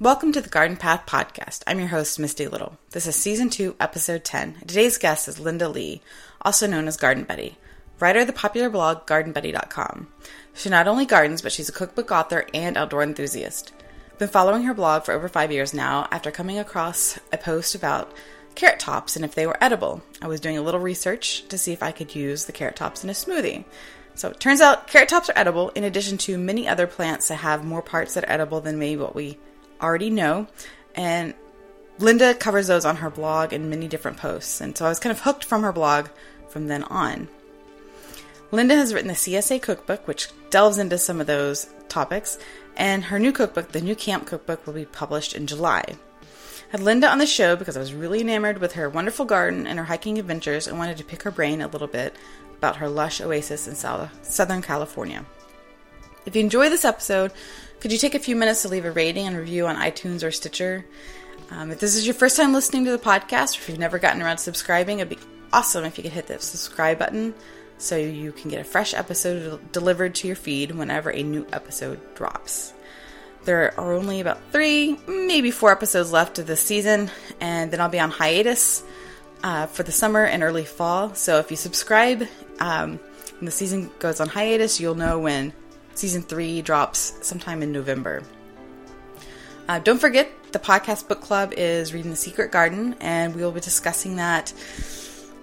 Welcome to the Garden Path Podcast. I'm your host, Misty Little. This is Season 2, Episode 10. Today's guest is Linda Ly, also known as Garden Betty, writer of the popular blog GardenBetty.com. She not only gardens, but she's a cookbook author and outdoor enthusiast. Been following her blog for over five years now after coming across a post about carrot tops and if they were edible. I was doing a little research to see if I could use the carrot tops in a smoothie. So it turns out carrot tops are edible in addition to many other plants that have more parts that are edible than maybe what we already know. And Linda covers those on her blog in many different posts. And so I was kind of hooked from her blog from then on. Linda has written the CSA cookbook, which delves into some of those topics, and her new cookbook, the New Camp Cookbook, will be published in July. I had Linda on the show because I was really enamored with her wonderful garden and her hiking adventures and wanted to pick her brain a little bit about her lush oasis in Southern California. If you enjoy this episode, could you take a few minutes to leave a rating and review on iTunes or Stitcher? Um, if this is your first time listening to the podcast, or if you've never gotten around to subscribing, it'd be awesome if you could hit the subscribe button so you can get a fresh episode delivered to your feed whenever a new episode drops. There are only about three, maybe four episodes left of this season, and then I'll be on hiatus uh, for the summer and early fall. So if you subscribe um, when the season goes on hiatus, you'll know when Season 3 drops sometime in November. Uh, don't forget, the podcast book club is Reading the Secret Garden, and we will be discussing that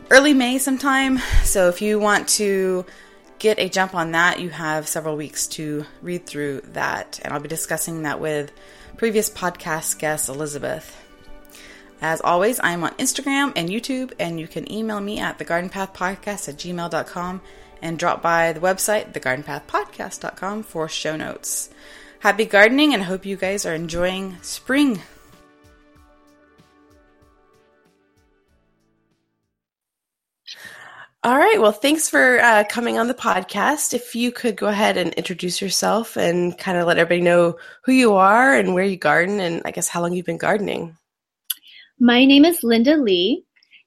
early May sometime. So if you want to get a jump on that, you have several weeks to read through that. And I'll be discussing that with previous podcast guest Elizabeth. As always, I'm on Instagram and YouTube, and you can email me at thegardenpathpodcast at gmail.com and drop by the website, thegardenpathpodcast.com, for show notes. Happy gardening, and I hope you guys are enjoying spring. All right. Well, thanks for uh, coming on the podcast. If you could go ahead and introduce yourself and kind of let everybody know who you are and where you garden, and I guess how long you've been gardening. My name is Linda Ly,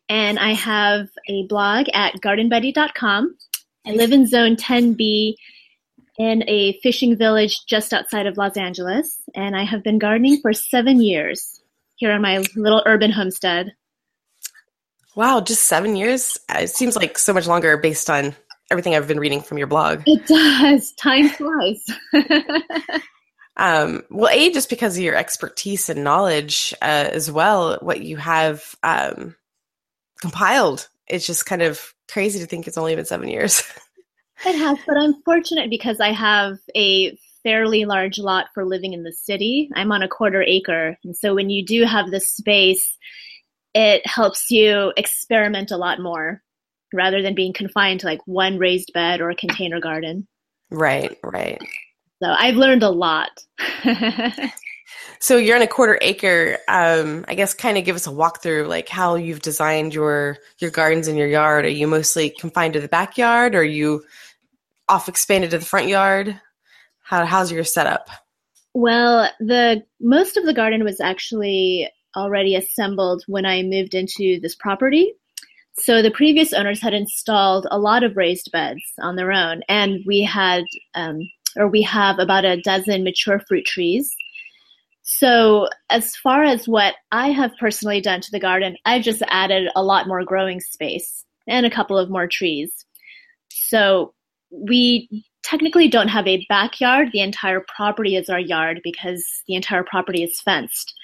and I have a blog at gardenbetty.com. I live in Zone 10B in a fishing village just outside of Los Angeles, and I have been gardening for seven years here on my little urban homestead. Wow, just seven years? It seems like so much longer based on everything I've been reading from your blog. It does. Time flies. um, well, A, just because of your expertise and knowledge uh, as well, what you have um, compiled, it's just kind of crazy to think it's only been seven years. it has, but I'm fortunate because I have a fairly large lot for living in the city. I'm on a quarter acre. And so when you do have the space, it helps you experiment a lot more rather than being confined to like one raised bed or a container garden. Right, right. So I've learned a lot. So you're on a quarter acre. Um, I guess kind of give us a walkthrough, like how you've designed your your gardens in your yard. Are you mostly confined to the backyard, or are you off expanded to the front yard? How how's your setup? Well, the most of the garden was actually already assembled when I moved into this property. So the previous owners had installed a lot of raised beds on their own, and we had, um, or we have about a dozen mature fruit trees so, as far as what I have personally done to the garden, I've just added a lot more growing space and a couple of more trees. So, we technically don't have a backyard. The entire property is our yard because the entire property is fenced.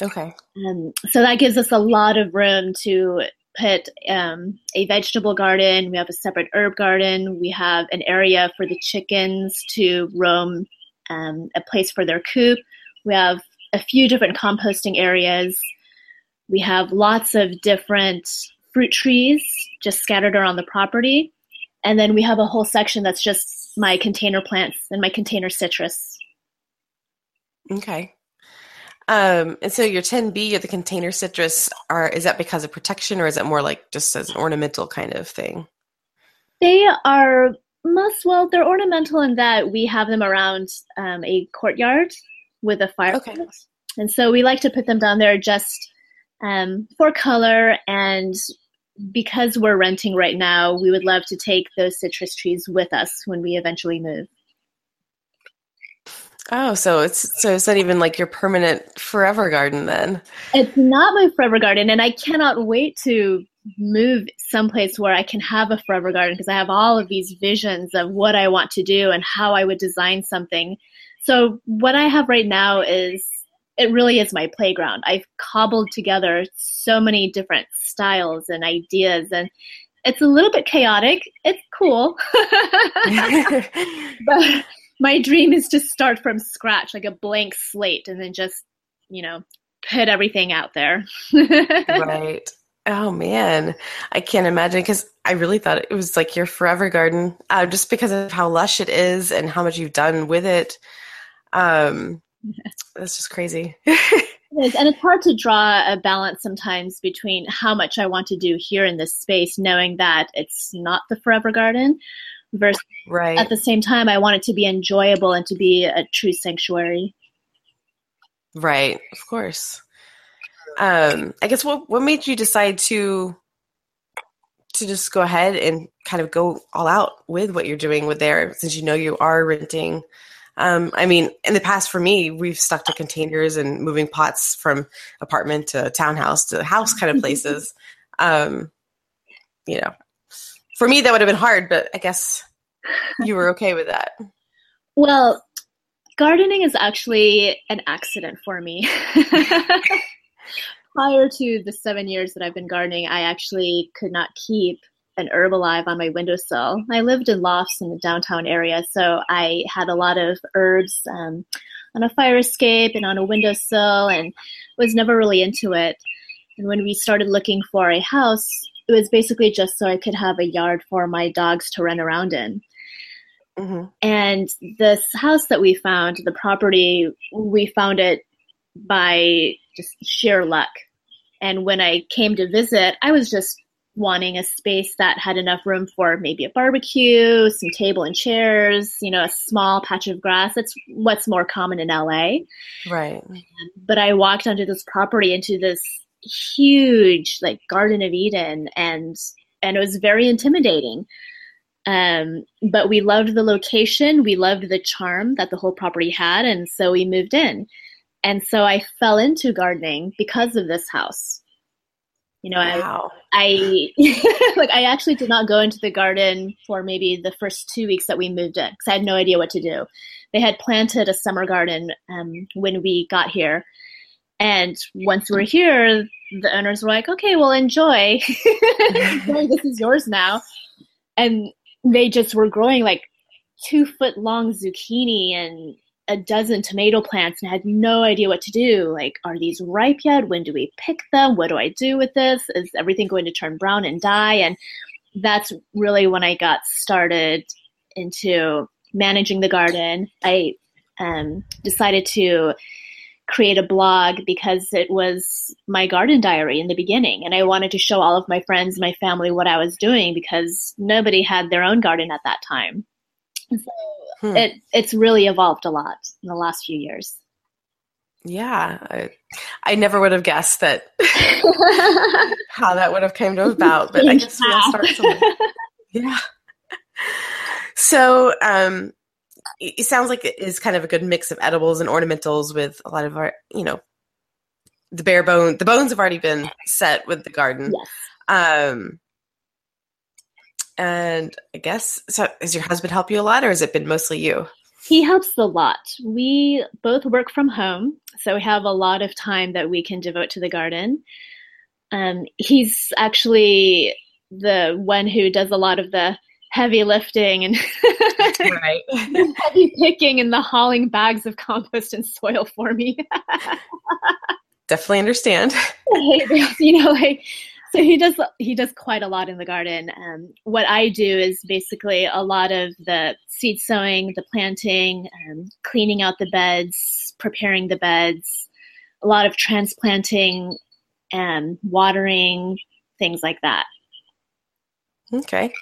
Okay. Um, so, that gives us a lot of room to put um, a vegetable garden. We have a separate herb garden. We have an area for the chickens to roam, um, a place for their coop. We have a few different composting areas. We have lots of different fruit trees just scattered around the property. And then we have a whole section that's just my container plants and my container citrus. Okay. Um, and so your 10B or the container citrus are is that because of protection or is it more like just as an ornamental kind of thing? They are most well, they're ornamental in that we have them around um, a courtyard with a fireplace. Okay. And so we like to put them down there just um, for color and because we're renting right now, we would love to take those citrus trees with us when we eventually move. Oh, so it's so it's not even like your permanent forever garden then. It's not my forever garden, and I cannot wait to move someplace where I can have a forever garden because I have all of these visions of what I want to do and how I would design something. So what I have right now is it really is my playground. I've cobbled together so many different styles and ideas and it's a little bit chaotic. It's cool. but my dream is to start from scratch, like a blank slate, and then just, you know, put everything out there. right. Oh man, I can't imagine because I really thought it was like your forever garden, uh, just because of how lush it is and how much you've done with it. Um, that's just crazy. it is, and it's hard to draw a balance sometimes between how much I want to do here in this space, knowing that it's not the forever garden, versus right. at the same time I want it to be enjoyable and to be a true sanctuary. Right, of course. Um, I guess what what made you decide to to just go ahead and kind of go all out with what you're doing with there, since you know you are renting. Um, I mean, in the past, for me, we've stuck to containers and moving pots from apartment to townhouse to house kind of places. um, you know, for me, that would have been hard, but I guess you were okay with that. Well, gardening is actually an accident for me. Prior to the seven years that I've been gardening, I actually could not keep an herb alive on my windowsill. I lived in lofts in the downtown area, so I had a lot of herbs um, on a fire escape and on a windowsill and was never really into it. And when we started looking for a house, it was basically just so I could have a yard for my dogs to run around in. Mm-hmm. And this house that we found, the property, we found it by just sheer luck. And when I came to visit, I was just wanting a space that had enough room for maybe a barbecue, some table and chairs, you know, a small patch of grass. That's what's more common in LA. Right. But I walked onto this property into this huge like Garden of Eden and and it was very intimidating. Um, but we loved the location, we loved the charm that the whole property had, and so we moved in. And so I fell into gardening because of this house. You know, wow. I, I like I actually did not go into the garden for maybe the first two weeks that we moved in because I had no idea what to do. They had planted a summer garden um, when we got here, and once we're here, the owners were like, "Okay, well, enjoy. enjoy. This is yours now." And they just were growing like two foot long zucchini and a dozen tomato plants and had no idea what to do. Like, are these ripe yet? When do we pick them? What do I do with this? Is everything going to turn brown and die? And that's really when I got started into managing the garden. I um, decided to create a blog because it was my garden diary in the beginning. And I wanted to show all of my friends, my family, what I was doing because nobody had their own garden at that time. So Hmm. It it's really evolved a lot in the last few years. Yeah, I, I never would have guessed that how that would have came to about, but I guess we'll start somewhere. yeah. So, um, it sounds like it is kind of a good mix of edibles and ornamentals with a lot of our, you know, the bare bone. The bones have already been set with the garden. Yes. Um, and I guess so. Has your husband helped you a lot, or has it been mostly you? He helps a lot. We both work from home, so we have a lot of time that we can devote to the garden. Um, he's actually the one who does a lot of the heavy lifting and heavy picking and the hauling bags of compost and soil for me. Definitely understand. you know, like so he does he does quite a lot in the garden. Um, what I do is basically a lot of the seed sowing, the planting, um, cleaning out the beds, preparing the beds, a lot of transplanting and watering, things like that. Okay.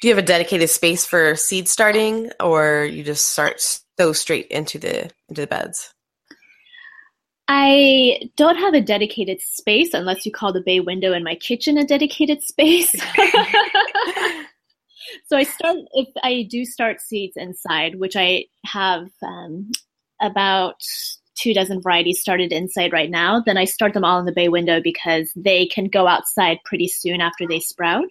Do you have a dedicated space for seed starting, or you just start so straight into the into the beds? I don't have a dedicated space unless you call the bay window in my kitchen a dedicated space. so I start if I do start seeds inside, which I have um, about two dozen varieties started inside right now. Then I start them all in the bay window because they can go outside pretty soon after they sprout.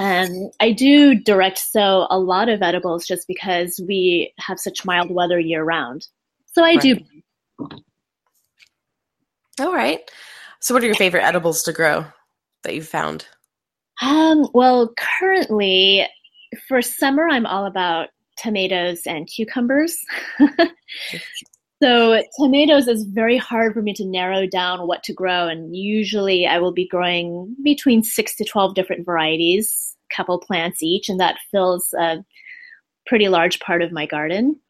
Um, I do direct sow a lot of edibles just because we have such mild weather year round. So I right. do. All right. So, what are your favorite edibles to grow that you've found? Um, well, currently for summer, I'm all about tomatoes and cucumbers. so, tomatoes is very hard for me to narrow down what to grow, and usually I will be growing between six to 12 different varieties a couple plants each, and that fills a pretty large part of my garden.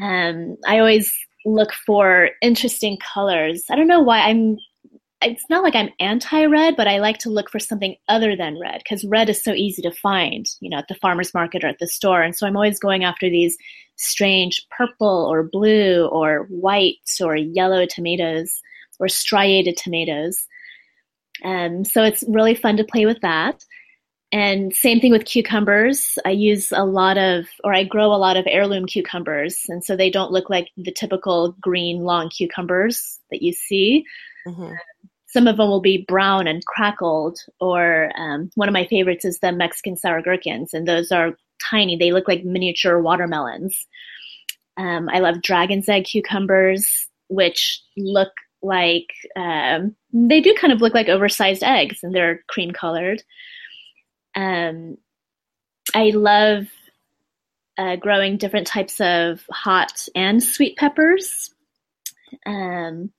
Um, I always look for interesting colors. I don't know why I'm. It's not like I'm anti-red, but I like to look for something other than red because red is so easy to find, you know, at the farmer's market or at the store. And so I'm always going after these strange purple or blue or white or yellow tomatoes or striated tomatoes. Um, so it's really fun to play with that. And same thing with cucumbers. I use a lot of, or I grow a lot of heirloom cucumbers. And so they don't look like the typical green, long cucumbers that you see. Mm-hmm. Some of them will be brown and crackled, or um, one of my favorites is the Mexican sour gherkins, and those are tiny. They look like miniature watermelons. Um, I love dragon's egg cucumbers, which look like um, they do kind of look like oversized eggs, and they're cream colored. Um, I love uh, growing different types of hot and sweet peppers. Um,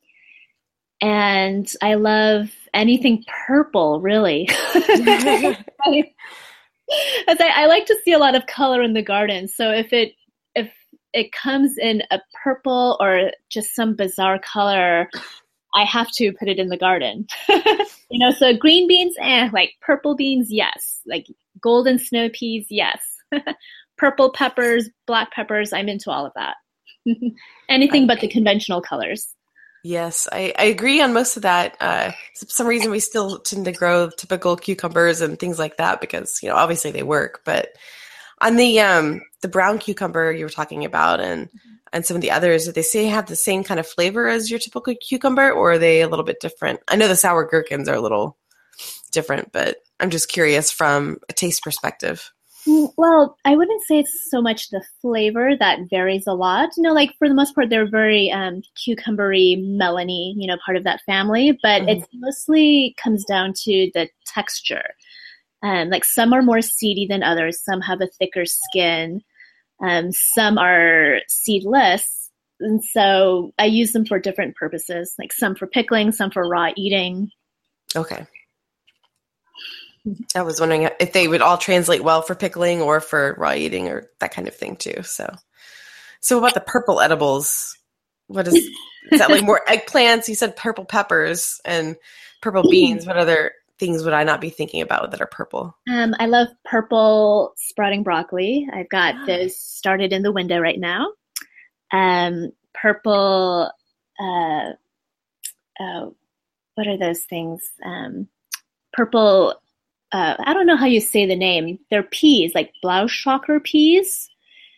and I love anything purple, really. I, I like to see a lot of color in the garden. So if it if it comes in a purple or just some bizarre color, I have to put it in the garden. you know, so green beans, eh, like purple beans, yes. Like golden snow peas, yes. Purple peppers, black peppers, I'm into all of that. Anything but the conventional colors. Yes, I, I agree on most of that. Uh, for some reason, we still tend to grow typical cucumbers and things like that because you know obviously they work. But on the um, the brown cucumber you were talking about, and mm-hmm and some of the others, did they say have the same kind of flavor as your typical cucumber, or are they a little bit different? I know the sour gherkins are a little different, but I'm just curious from a taste perspective. Mm, well, I wouldn't say it's so much the flavor that varies a lot. You know, like for the most part, they're very um, cucumbery, melony, you know, part of that family. But mm-hmm. it mostly comes down to the texture. Um, like some are more seedy than others. Some have a thicker skin. Um, some are seedless, and so I use them for different purposes, like some for pickling, some for raw eating. Okay. I was wondering if they would all translate well for pickling or for raw eating or that kind of thing too. So, so about the purple edibles? What is, is that like more eggplants? You said purple peppers and purple beans. What other things would I not be thinking about that are purple? Um, I love purple sprouting broccoli. I've got those started in the window right now. Um, purple, uh, uh, what are those things? Um, purple, uh, I don't know how you say the name. They're peas, like Blauwschokker peas.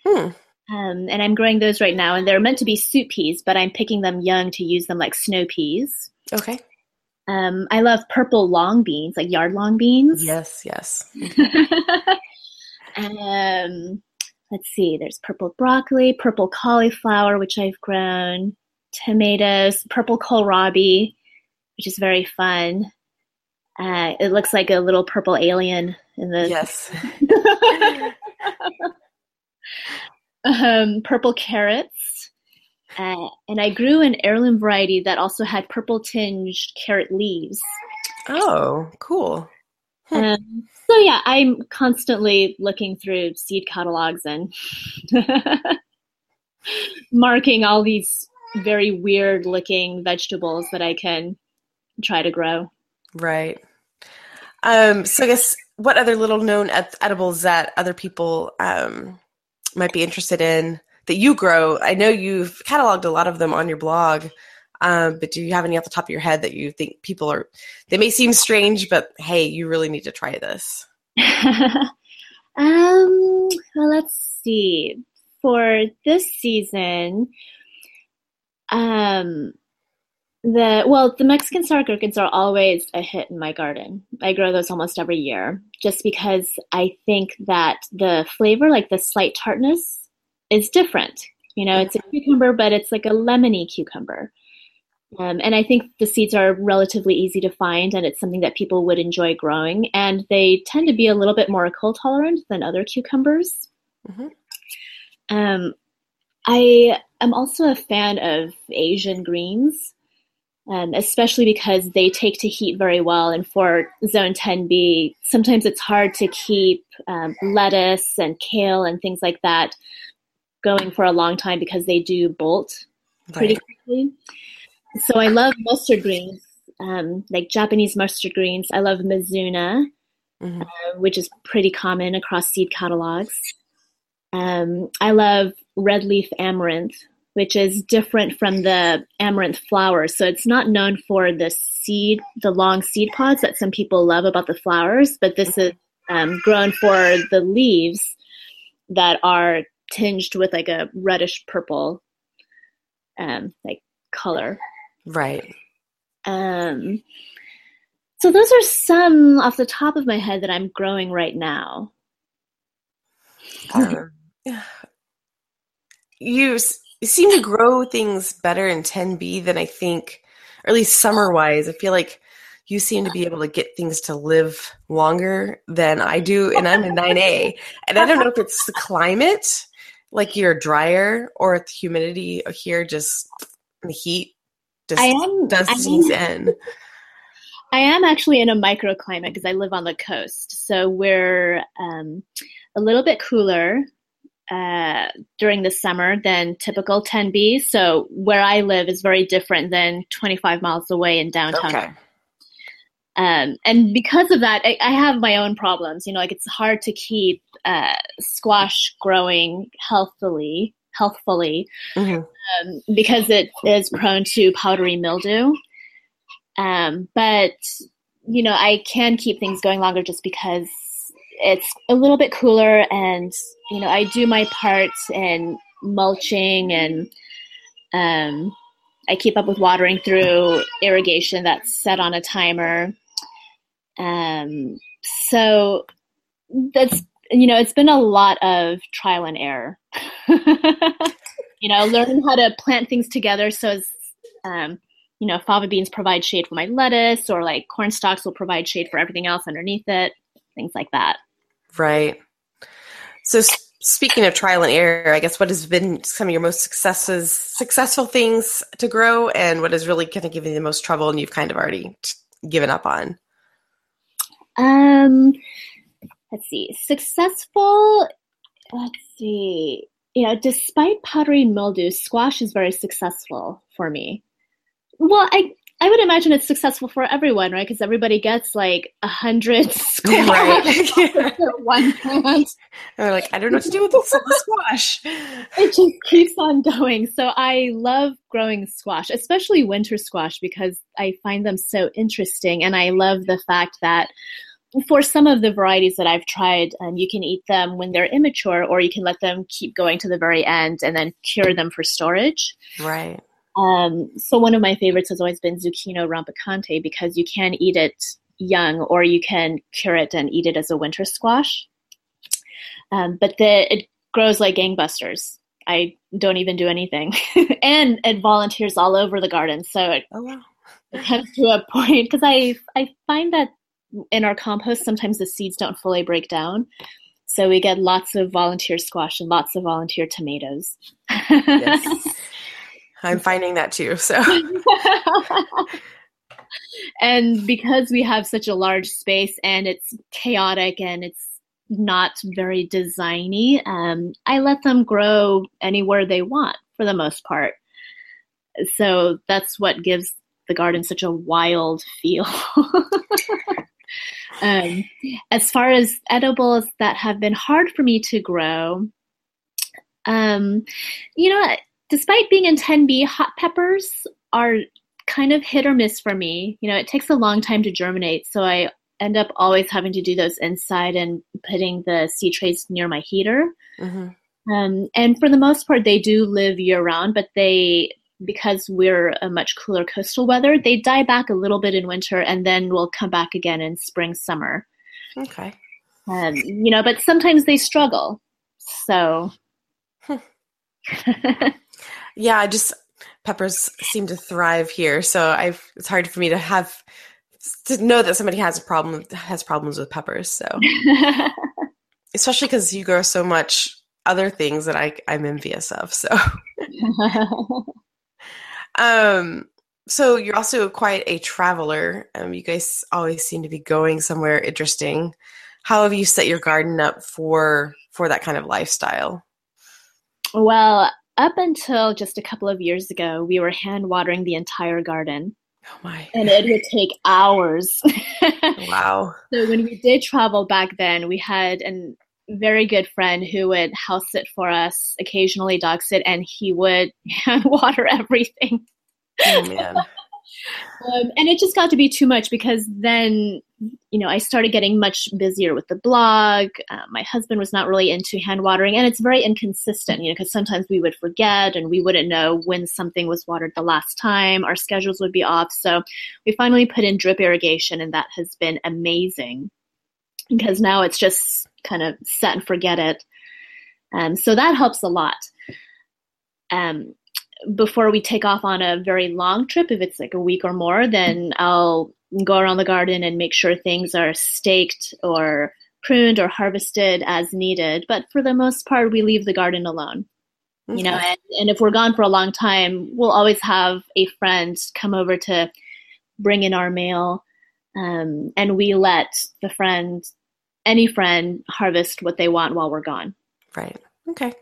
Hmm. Um, and I'm growing those right now, and they're meant to be soup peas, but I'm picking them young to use them like snow peas. Okay. Um, I love purple long beans, like yard long beans. Yes, yes. um, let's see, there's purple broccoli, purple cauliflower, which I've grown, tomatoes, purple kohlrabi, which is very fun. Uh, it looks like a little purple alien in the. Yes. um, purple carrots. Uh, and I grew an heirloom variety that also had purple tinged carrot leaves. Oh, cool. Um, so yeah, I'm constantly looking through seed catalogs and marking all these very weird looking vegetables that I can try to grow. Right. Um, so I guess what other little known ed- edibles that other people um, might be interested in that you grow. I know you've cataloged a lot of them on your blog, um, but do you have any off the top of your head that you think people are? They may seem strange, but hey, you really need to try this. um, well, let's see. for this season, um, the well, the Mexican sour gherkins are always a hit in my garden. I grow those almost every year, just because I think that the flavor, like the slight tartness, is different. You know, it's a cucumber, but it's like a lemony cucumber. Um, and I think the seeds are relatively easy to find, and it's something that people would enjoy growing. And they tend to be a little bit more cold tolerant than other cucumbers. Mm-hmm. Um, I am also a fan of Asian greens, um, especially because they take to heat very well. And for Zone 10B, sometimes it's hard to keep um, lettuce and kale and things like that going for a long time because they do bolt pretty right. quickly. So I love mustard greens, um, like Japanese mustard greens. I love Mizuna, mm-hmm. uh, which is pretty common across seed catalogs. Um, I love red leaf amaranth, which is different from the amaranth flowers. So it's not known for the seed, the long seed pods that some people love about the flowers, but this is um, grown for the leaves that are tinged with like a reddish purple um, like color. Right. Um, so those are some off the top of my head that I'm growing right now. Um, you seem to grow things better in 10B than I think, or at least summer wise. I feel like you seem to be able to get things to live longer than I do, and I'm in 9A. And I don't know if it's the climate, like you're drier, or the humidity here, just the heat just I am, does things in. I am actually in a microclimate because I live on the coast. So we're um, a little bit cooler uh, during the summer than typical 10B. So where I live is very different than 25 miles away in downtown. Okay. Um, and because of that, I, I, have my own problems. You know, like it's hard to keep uh, squash growing healthily, healthfully, mm-hmm. um, because it is prone to powdery mildew. Um, but you know, I can keep things going longer just because it's a little bit cooler and you know i do my part in mulching and um, i keep up with watering through irrigation that's set on a timer um, so that's you know it's been a lot of trial and error you know learning how to plant things together so as um, you know fava beans provide shade for my lettuce or like corn stalks will provide shade for everything else underneath it things like that Right. So speaking of trial and error, I guess what has been some of your most successes, successful things to grow, and what has really kind of given you the most trouble, and you've kind of already given up on? Um, let's see. Successful. Let's see. You know, despite powdery mildew, squash is very successful for me. Well, I I would imagine it's successful for everyone, right? Because everybody gets like a hundred squash right. one plant. They're like, I don't know what to do with this squash. it just keeps on going. So I love growing squash, especially winter squash, because I find them so interesting, and I love the fact that for some of the varieties that I've tried, um, you can eat them when they're immature, or you can let them keep going to the very end and then cure them for storage. Right. Um, so one of my favorites has always been zucchino rampicante because you can eat it young or you can cure it and eat it as a winter squash. Um, but the, it grows like gangbusters. I don't even do anything, and it volunteers all over the garden. So it, oh, wow. it comes to a point because I I find that in our compost sometimes the seeds don't fully break down, so we get lots of volunteer squash and lots of volunteer tomatoes. yes. I'm finding that too. So. and because we have such a large space and it's chaotic and it's not very designy, um, I let them grow anywhere they want for the most part. So that's what gives the garden such a wild feel. um, as far as edibles that have been hard for me to grow, um, you know, despite being in 10B, hot peppers are kind of hit or miss for me. You know, it takes a long time to germinate, so I end up always having to do those inside and putting the seed trays near my heater. Mm-hmm. Um, and for the most part, they do live year round, but they, because we're a much cooler coastal weather, they die back a little bit in winter and then will come back again in spring, summer. Okay. Um, you know, but sometimes they struggle. So. yeah, I just peppers seem to thrive here, so I've it's hard for me to have to know that somebody has a problem has problems with peppers. So, especially because you grow so much other things that I I'm envious of. So, um, so you're also quite a traveler. Um, you guys always seem to be going somewhere interesting. How have you set your garden up for for that kind of lifestyle? Well, up until just a couple of years ago, we were hand watering the entire garden. Oh my. And it would take hours. wow. So when we did travel back then, we had a very good friend who would house sit for us, occasionally dog sit, and he would hand water everything. Oh man. Um, and it just got to be too much because then, you know, I started getting much busier with the blog. Uh, my husband was not really into hand watering, and it's very inconsistent, you know, because sometimes we would forget and we wouldn't know when something was watered the last time. Our schedules would be off. So we finally put in drip irrigation, and that has been amazing because now it's just kind of set and forget it. Um, so that helps a lot. Um, before we take off on a very long trip, if it's like a week or more, then I'll go around the garden and make sure things are staked or pruned or harvested as needed. But for the most part, we leave the garden alone. Okay. You know, and, and if we're gone for a long time, we'll always have a friend come over to bring in our mail. Um, and we let the friend, any friend, harvest what they want while we're gone. Right. Okay.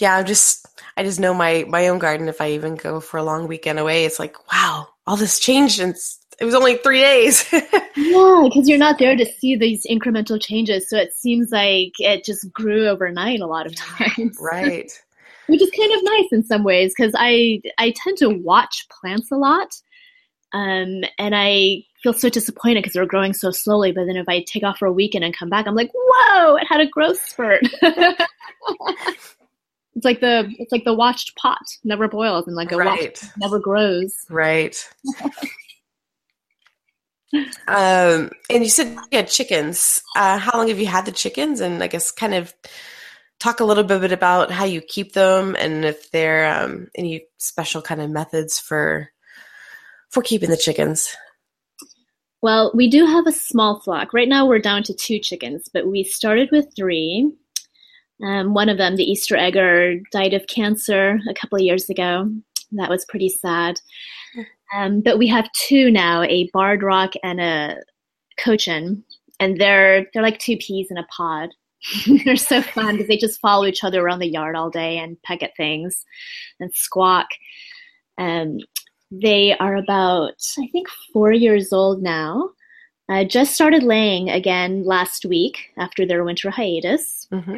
Yeah, I'm just I just know my my own garden. If I even go for a long weekend away, it's like wow, all this changed and it was only three days. yeah, because you're not there to see these incremental changes, so it seems like it just grew overnight a lot of times. Right. Which is kind of nice in some ways because I I tend to watch plants a lot, um, and I feel so disappointed because they're growing so slowly. But then if I take off for a weekend and come back, I'm like, whoa, it had a growth spurt. It's like the it's like the watched pot never boils and like a right. never grows. Right. um, and you said you had chickens. Uh, how long have you had the chickens? And I guess kind of talk a little bit about how you keep them and if there are um, any special kind of methods for for keeping the chickens. Well, we do have a small flock. Right now we're down to two chickens, but we started with three um, one of them, the Easter egger, died of cancer a couple of years ago. That was pretty sad. Um, but we have two now, a barred rock and a cochin, and they're they're like two peas in a pod. they're so fun because they just follow each other around the yard all day and peck at things and squawk. Um, they are about, I think, four years old now. Uh, just started laying again last week after their winter hiatus. Mm-hmm.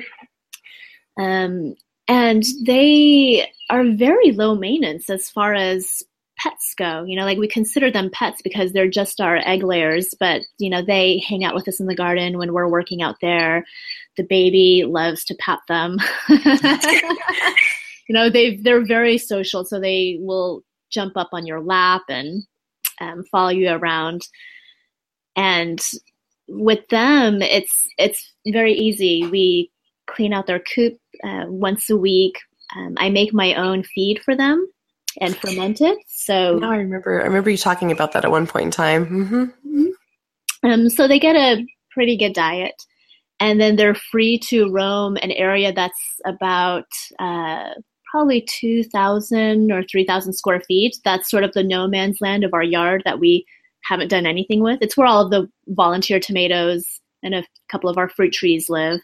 Um, and they are very low maintenance as far as pets go. You know, like we consider them pets because they're just our egg layers, but you know, they hang out with us in the garden when we're working out there. The baby loves to pat them. you know, they they're very social, so they will jump up on your lap and um, follow you around. And with them, it's it's very easy. We clean out their coop uh, once a week. Um, I make my own feed for them and ferment it. So now I remember. I remember you talking about that at one point in time. Mm-hmm. Mm-hmm. Um, so they get a pretty good diet, and then they're free to roam an area that's about uh, probably two thousand or three thousand square feet. That's sort of the no man's land of our yard that we haven't done anything with. It's where all of the volunteer tomatoes and a couple of our fruit trees live.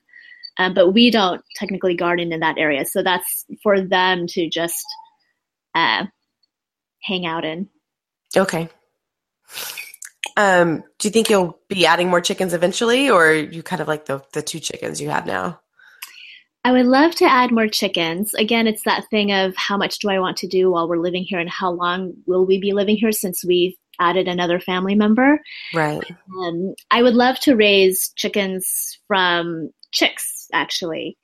Um, but we don't technically garden in that area, so that's for them to just uh, hang out in. Okay. Um, do you think you'll be adding more chickens eventually, or you kind of like the the two chickens you have now? I would love to add more chickens. Again, it's that thing of how much do I want to do while we're living here, and how long will we be living here since we've added another family member. Right. Um, I would love to raise chickens from chicks actually.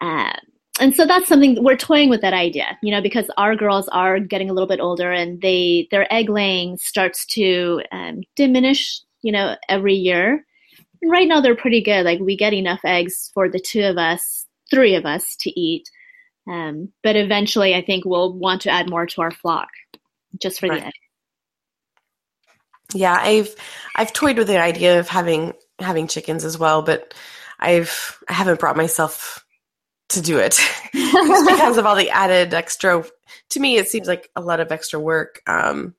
Uh, and so that's something we're toying with that idea, you know, because our girls are getting a little bit older and they their egg laying starts to um, diminish, you know, every year. And right now they're pretty good. Like we get enough eggs for the two of us, three of us to eat. Um, but eventually, I think we'll want to add more to our flock, just for right. the eggs. Yeah, I've I've toyed with the idea of having having chickens as well, but I've I haven't brought myself to do it because of all the added extra. To me, it seems like a lot of extra work, um,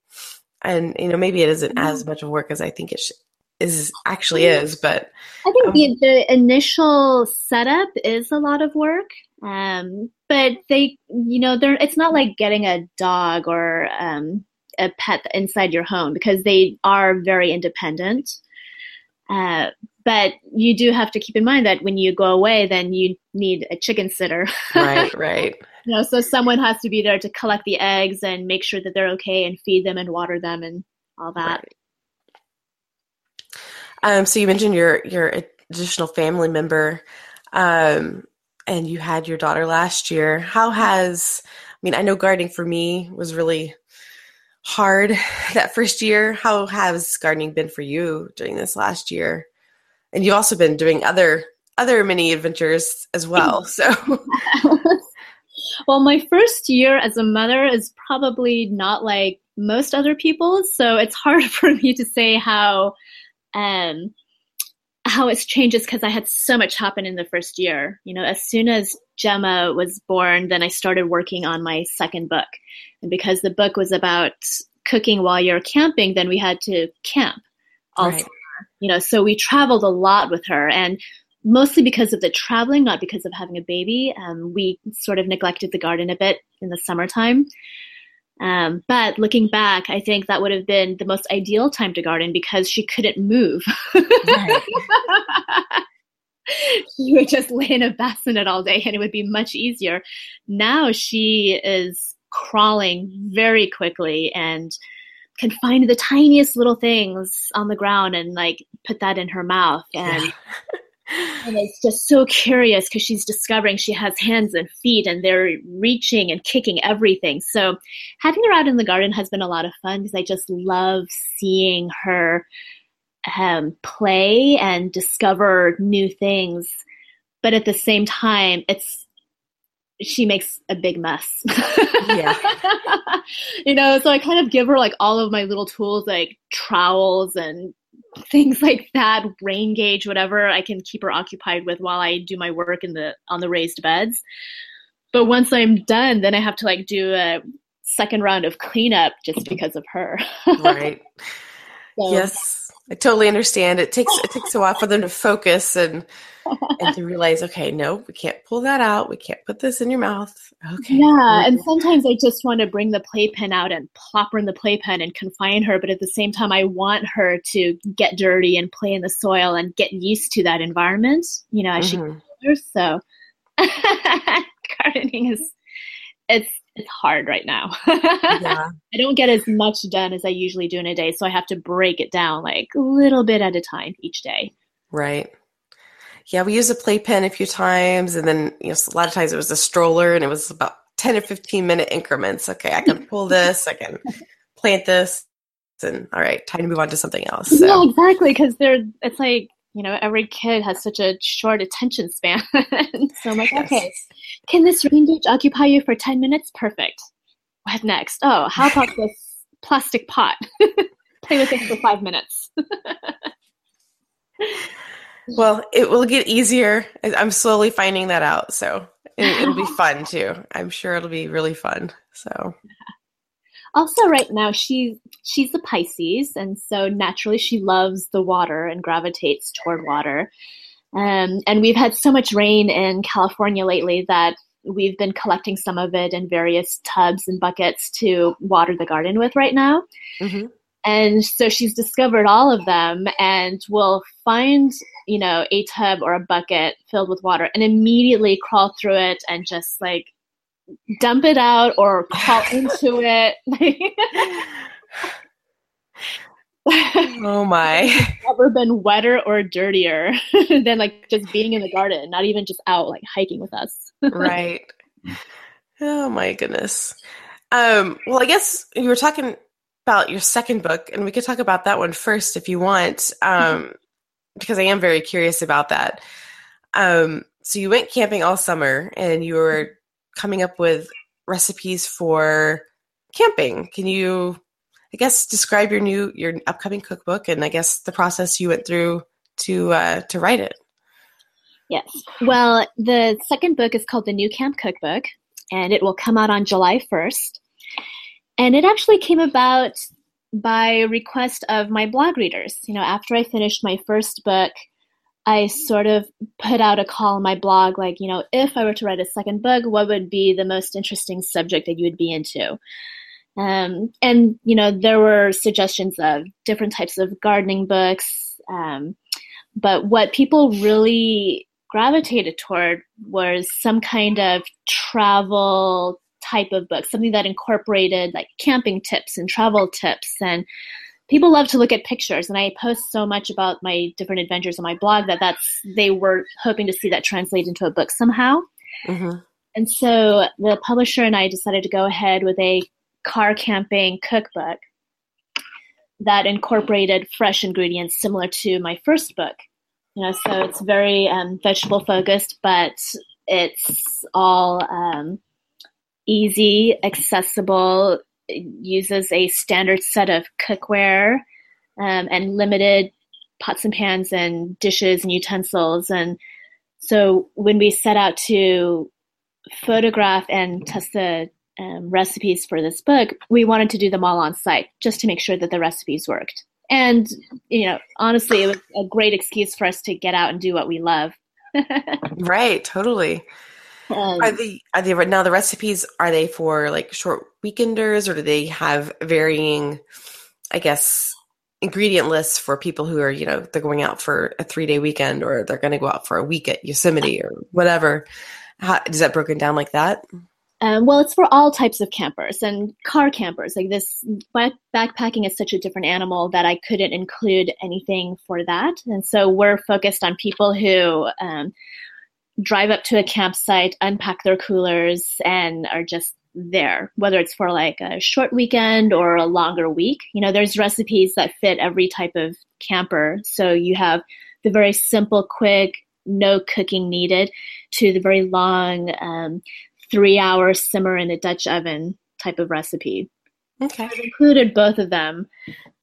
and you know maybe it isn't as mm-hmm. much of work as I think it sh- is actually is. But I think um, the, the initial setup is a lot of work. Um, but they, you know, they're it's not like getting a dog or um, a pet inside your home because they are very independent. Uh, but you do have to keep in mind that when you go away, then you need a chicken sitter. right, right. You know, so someone has to be there to collect the eggs and make sure that they're okay and feed them and water them and all that. Right. Um, so you mentioned your your additional family member, um, and you had your daughter last year. How has I mean, I know gardening for me was really hard that first year. How has gardening been for you during this last year? And you've also been doing other other mini adventures as well. So Well, my first year as a mother is probably not like most other people's, so it's hard for me to say how um how it's changed because I had so much happen in the first year. You know, as soon as Gemma was born, then I started working on my second book. And because the book was about cooking while you're camping, then we had to camp all right. You know, so we traveled a lot with her and mostly because of the traveling, not because of having a baby. Um, we sort of neglected the garden a bit in the summertime. Um, but looking back, I think that would have been the most ideal time to garden because she couldn't move. Right. she would just lay in a bassinet all day and it would be much easier. Now she is crawling very quickly and can find the tiniest little things on the ground and like put that in her mouth and and it's just so curious because she's discovering she has hands and feet and they're reaching and kicking everything. So having her out in the garden has been a lot of fun because I just love seeing her um, play and discover new things. But at the same time, it's she makes a big mess. yeah. you know, so I kind of give her like all of my little tools like trowels and things like that, rain gauge, whatever I can keep her occupied with while I do my work in the on the raised beds. But once I'm done, then I have to like do a second round of cleanup just because of her. right. So, yes. I totally understand. It takes it takes a while for them to focus and and to realize, okay, no, we can't pull that out. We can't put this in your mouth. Okay. Yeah, and sometimes I just want to bring the playpen out and plop her in the playpen and confine her, but at the same time, I want her to get dirty and play in the soil and get used to that environment. You know, as mm-hmm. she older. So gardening is it's it's hard right now. yeah. I don't get as much done as I usually do in a day, so I have to break it down like a little bit at a time each day. Right. Yeah, we used a playpen a few times, and then you know a lot of times it was a stroller, and it was about ten or fifteen minute increments. Okay, I can pull this, I can plant this, and all right, time to move on to something else. So. Yeah, exactly, because they're it's like you know every kid has such a short attention span, so I'm like, yes. okay, can this rain gauge occupy you for 10 minutes? Perfect. What next? Oh, how about this plastic pot? Play with it for five minutes. well, it will get easier. I'm slowly finding that out. So it, will be fun too. I'm sure it'll be really fun. So. Also, right now she's she's a Pisces, and so naturally she loves the water and gravitates toward water. Um, and we've had so much rain in California lately that we've been collecting some of it in various tubs and buckets to water the garden with right now. Mm-hmm. And so she's discovered all of them and will find, you know, a tub or a bucket filled with water and immediately crawl through it and just like dump it out or crawl into it. oh my. Never been wetter or dirtier than like just being in the garden, not even just out like hiking with us. right. Oh my goodness. Um, well, I guess you were talking about your second book, and we could talk about that one first if you want, um, because I am very curious about that. Um, so you went camping all summer, and you were coming up with recipes for camping. Can you, I guess, describe your new your upcoming cookbook, and I guess the process you went through to uh, to write it? Yes. Well, the second book is called the New Camp Cookbook, and it will come out on July first. And it actually came about by request of my blog readers. You know, after I finished my first book, I sort of put out a call on my blog, like, you know, if I were to write a second book, what would be the most interesting subject that you would be into? Um, and, you know, there were suggestions of different types of gardening books. Um, but what people really gravitated toward was some kind of travel type of book, something that incorporated like camping tips and travel tips. And people love to look at pictures. And I post so much about my different adventures on my blog that that's they were hoping to see that translate into a book somehow. Mm-hmm. And so the publisher and I decided to go ahead with a car camping cookbook that incorporated fresh ingredients similar to my first book. You know, so it's very um, vegetable focused, but it's all um, easy, accessible, uses a standard set of cookware um, and limited pots and pans and dishes and utensils. And so when we set out to photograph and test the um, recipes for this book, we wanted to do them all on site just to make sure that the recipes worked. And, you know, honestly, it was a great excuse for us to get out and do what we love. right, totally. Um, are the are they now the recipes are they for like short weekenders or do they have varying I guess ingredient lists for people who are, you know, they're going out for a 3-day weekend or they're going to go out for a week at Yosemite or whatever. How, is that broken down like that? Um, well, it's for all types of campers and car campers. Like this, backpacking is such a different animal that I couldn't include anything for that. And so we're focused on people who um, drive up to a campsite, unpack their coolers, and are just there, whether it's for like a short weekend or a longer week. You know, there's recipes that fit every type of camper. So you have the very simple, quick, no cooking needed to the very long, um, three hour simmer in a Dutch oven type of recipe. Okay. I've included both of them.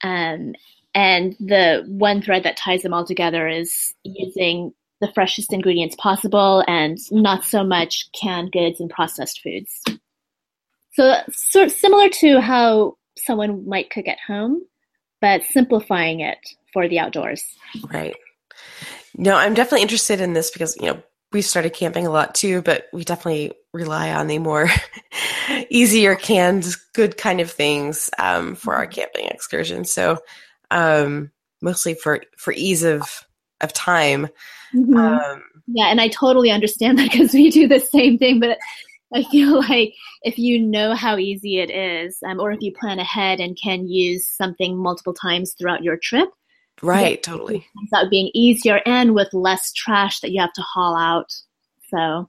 Um, and the one thread that ties them all together is using the freshest ingredients possible and not so much canned goods and processed foods. So, sort of similar to how someone might cook at home, but simplifying it for the outdoors. Right. No, I'm definitely interested in this because, you know, we've started camping a lot too, but we definitely rely on the more easier canned good kind of things um, for our camping excursions. So, um, mostly for, for ease of, of time. Mm-hmm. Um, yeah, and I totally understand that because we do the same thing. But I feel like if you know how easy it is, um, or if you plan ahead and can use something multiple times throughout your trip, right, totally, that being easier and with less trash that you have to haul out. So,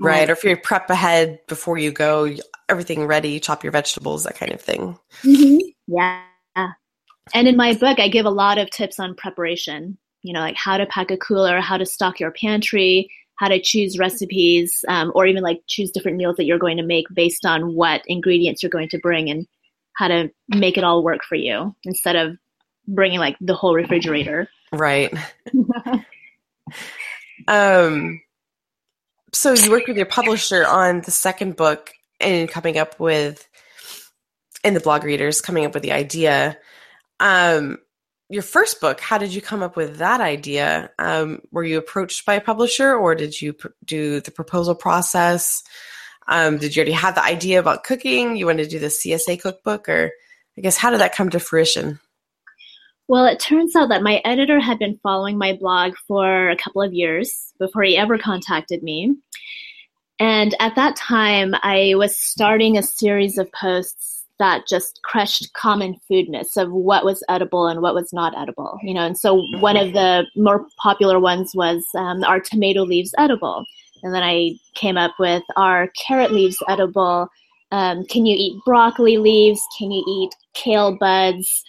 right, um, or if you prep ahead before you go, everything ready, chop your vegetables, that kind of thing. Mm-hmm. Yeah. And in my book, I give a lot of tips on preparation you know, like how to pack a cooler, how to stock your pantry, how to choose recipes, um, or even like choose different meals that you're going to make based on what ingredients you're going to bring and how to make it all work for you instead of bringing like the whole refrigerator. Right. um, so you worked with your publisher on the second book and coming up with, and the blog readers coming up with the idea. Um, your first book, how did you come up with that idea? Um, were you approached by a publisher or did you pr- do the proposal process? Um, did you already have the idea about cooking? You wanted to do the CSA cookbook, or I guess how did that come to fruition? Well, it turns out that my editor had been following my blog for a couple of years before he ever contacted me. And at that time, I was starting a series of posts that just crushed common food myths of what was edible and what was not edible. You know, and so one of the more popular ones was um, are tomato leaves edible? And then I came up with are carrot leaves edible? Um, can you eat broccoli leaves? Can you eat kale buds?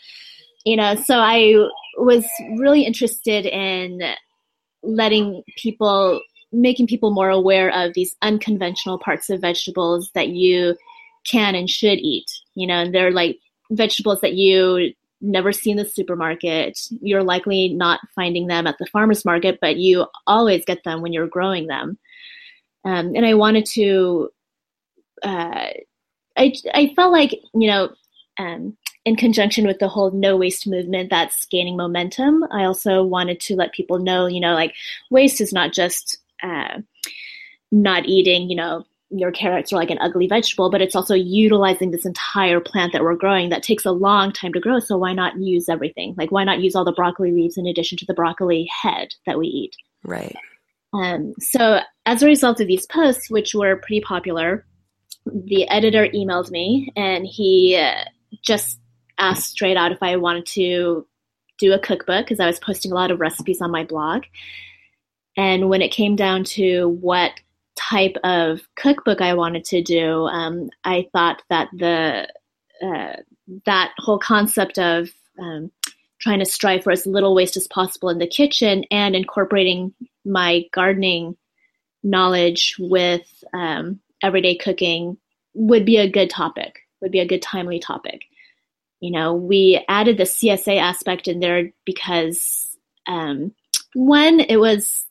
You know, so I was really interested in letting people making people more aware of these unconventional parts of vegetables that you can and should eat. You know, and they're like vegetables that you never see in the supermarket. You're likely not finding them at the farmer's market, but you always get them when you're growing them. Um, and I wanted to, uh, I, I felt like, you know, um, in conjunction with the whole no waste movement that's gaining momentum, I also wanted to let people know, you know, like waste is not just uh, not eating, you know, your carrots are like an ugly vegetable, but it's also utilizing this entire plant that we're growing that takes a long time to grow. So why not use everything? Like why not use all the broccoli leaves in addition to the broccoli head that we eat? Right. Um, so as a result of these posts, which were pretty popular, the editor emailed me and he uh, just asked straight out if I wanted to do a cookbook because I was posting a lot of recipes on my blog. And when it came down to what type of cookbook I wanted to do, um, I thought that the uh, that whole concept of um, trying to strive for as little waste as possible in the kitchen and incorporating my gardening knowledge with um, everyday cooking would be a good topic, would be a good timely topic. You know, we added the CSA aspect in there because um, one, it was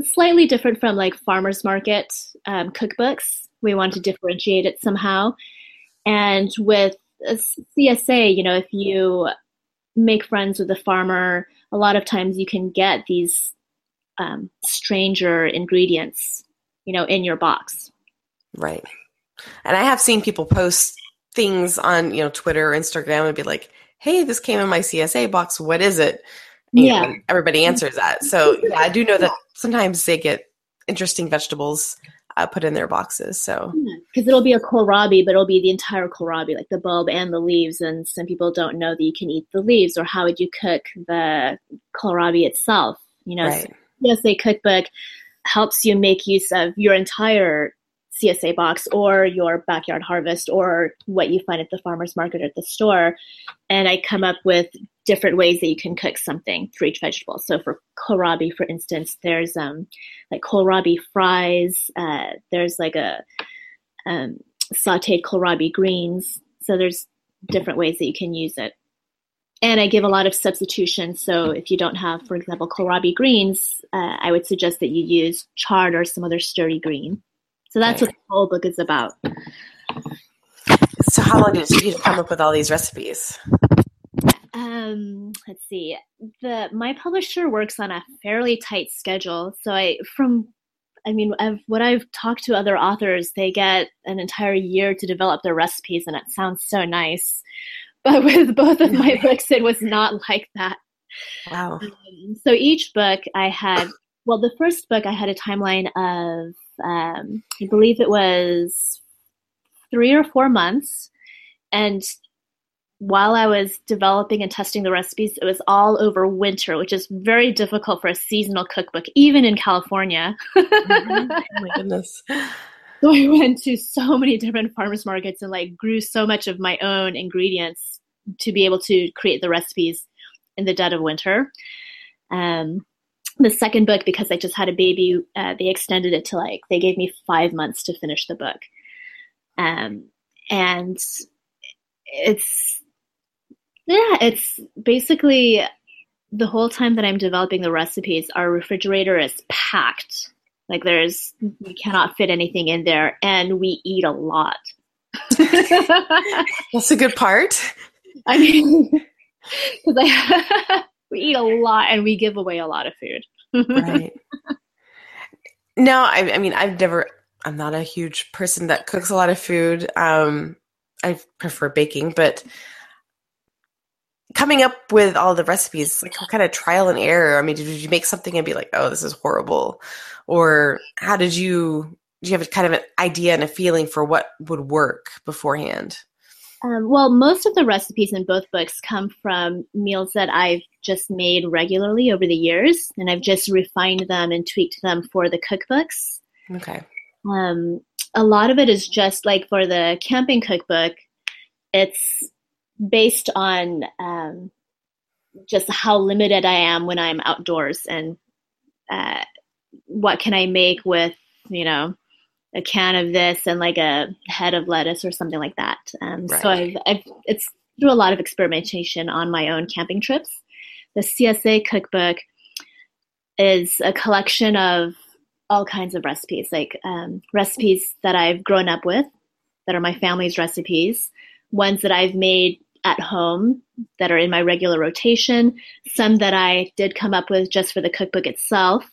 slightly different from like farmers market um, cookbooks. We want to differentiate it somehow. And with CSA, you know, if you make friends with a farmer, a lot of times you can get these um, stranger ingredients, you know, in your box. Right. And I have seen people post things on, you know, Twitter or Instagram and be like, hey, this came in my CSA box. What is it? yeah. everybody answers that. So yeah, I do know that sometimes they get interesting vegetables uh, put in their boxes. So because it'll be a kohlrabi, but it'll be the entire kohlrabi, like the bulb and the leaves. And some people don't know that you can eat the leaves, or how would you cook the kohlrabi itself? You know, right. CSA cookbook helps you make use of your entire CSA box or your backyard harvest or what you find at the farmer's market or at the store. And I come up with different ways that you can cook something for each vegetable. So for kohlrabi, for instance, there's um, like kohlrabi fries. Uh, there's like a um, sauteed kohlrabi greens. So there's different ways that you can use it. And I give a lot of substitutions. So if you don't have, for example, kohlrabi greens, uh, I would suggest that you use chard or some other sturdy green. So that's right. what the whole book is about. So how long did it take you to come up with all these recipes? Um, let's see. The my publisher works on a fairly tight schedule, so I from I mean, I've, what I've talked to other authors, they get an entire year to develop their recipes, and it sounds so nice. But with both of my books, it was not like that. Wow. Um, so each book, I had, well, the first book, I had a timeline of um, I believe it was three or four months. And while I was developing and testing the recipes, it was all over winter, which is very difficult for a seasonal cookbook, even in California. mm-hmm. Oh my goodness. So I went to so many different farmers markets and like grew so much of my own ingredients to be able to create the recipes in the dead of winter. Um, the second book because I just had a baby, uh, they extended it to like they gave me five months to finish the book, um, and it's yeah, it's basically the whole time that I'm developing the recipes, our refrigerator is packed. Like there's we cannot fit anything in there, and we eat a lot. That's a good part. I mean, I we eat a lot and we give away a lot of food. right. No, I, I, mean, I've never, I'm not a huge person that cooks a lot of food. Um, I prefer baking, but coming up with all the recipes, like what kind of trial and error? I mean, did you make something and be like, oh, this is horrible? Or how did you, do you have a kind of an idea and a feeling for what would work beforehand? Um, well, most of the recipes in both books come from meals that I've just made regularly over the years, and I've just refined them and tweaked them for the cookbooks. Okay. Um, a lot of it is just like for the camping cookbook, it's based on um, just how limited I am when I'm outdoors and uh, what can I make with, you know, a can of this and like a head of lettuce or something like that. Um, Right. So I've, I've it's through a lot of experimentation on my own camping trips. The CSA cookbook is a collection of all kinds of recipes, like um, recipes that I've grown up with, that are my family's recipes, ones that I've made at home that are in my regular rotation, some that I did come up with just for the cookbook itself,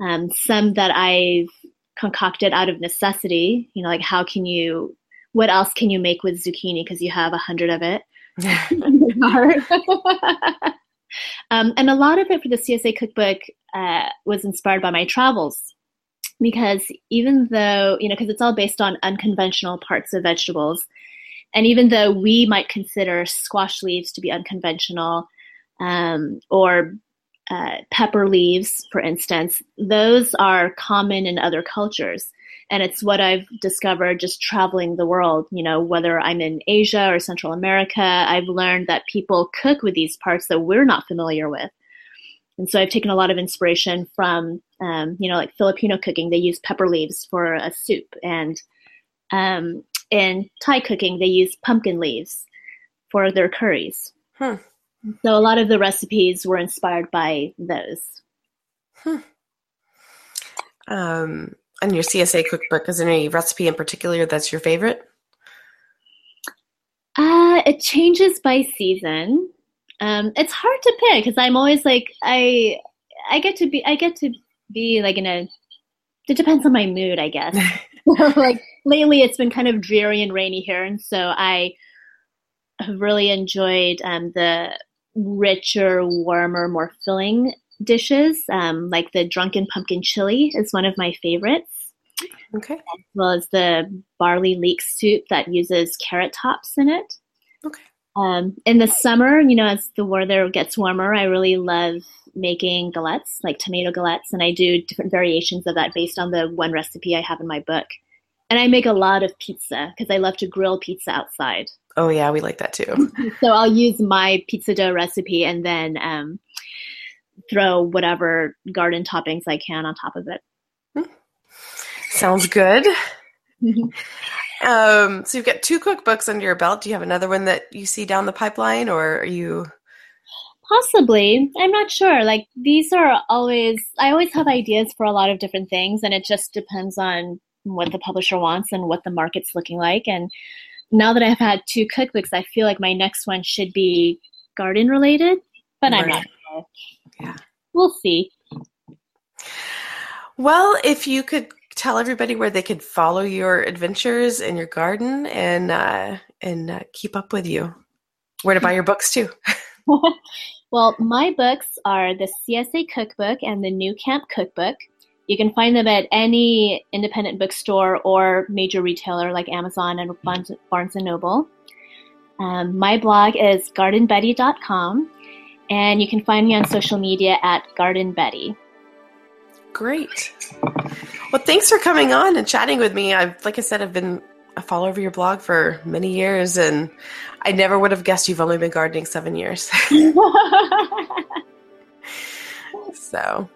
um, some that I've concocted out of necessity. You know, like how can you, what else can you make with zucchini because you have a hundred of it in your yard. um, and a lot of it for the CSA cookbook uh, was inspired by my travels because even though, you know, because it's all based on unconventional parts of vegetables, and even though we might consider squash leaves to be unconventional um, or uh, pepper leaves, for instance, those are common in other cultures. And it's what I've discovered just traveling the world. You know, whether I'm in Asia or Central America, I've learned that people cook with these parts that we're not familiar with. And so I've taken a lot of inspiration from, um, you know, like Filipino cooking. They use pepper leaves for a soup. And um, in Thai cooking, they use pumpkin leaves for their curries. Hmm. So a lot of the recipes were inspired by those. Um, and your CSA cookbook, is there any recipe in particular that's your favorite? Uh, it changes by season. Um, it's hard to pick because I'm always like I I get to be I get to be like in a it depends on my mood, I guess. like lately it's been kind of dreary and rainy here and so I have really enjoyed um, the richer, warmer, more filling dishes. Um, like the drunken pumpkin chili is one of my favorites Okay. as well as the barley leek soup that uses carrot tops in it. Okay. Um, in the summer, you know, as the weather gets warmer, I really love making galettes, like tomato galettes, and I do different variations of that based on the one recipe I have in my book. And I make a lot of pizza because I love to grill pizza outside. Oh yeah, we like that too. So I'll use my pizza dough recipe and then um, throw whatever garden toppings I can on top of it. Sounds good. Um, so you've got two cookbooks under your belt. Do you have another one that you see down the pipeline, or are you? Possibly. I'm not sure. Like these are always I always have ideas for a lot of different things and it just depends on what the publisher wants and what the market's looking like and now that I've had two cookbooks, I feel like my next one should be garden related, but I'm not sure. Yeah. We'll see. Well, if you could tell everybody where they could follow your adventures in your garden and uh, and uh, keep up with you, where to buy your books too. well, my books are the CSA Cookbook and the New Camp Cookbook. You can find them at any independent bookstore or major retailer like Amazon and Barnes, Barnes and Noble. Um, my blog is gardenbetty.com, and you can find me on social media at Garden Betty. Great. Well, thanks for coming on and chatting with me. I've, like I said, I've been a follower of your blog for many years, and I never would have guessed you've only been gardening seven years. so,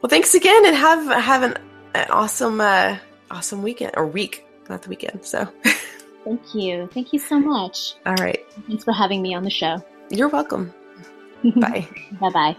well, thanks again, and have have an, an awesome uh, awesome weekend or week, not the weekend. So, Thank you. Thank you so much. all right, Thanks for having me on the show. you're welcome. Bye. Bye bye.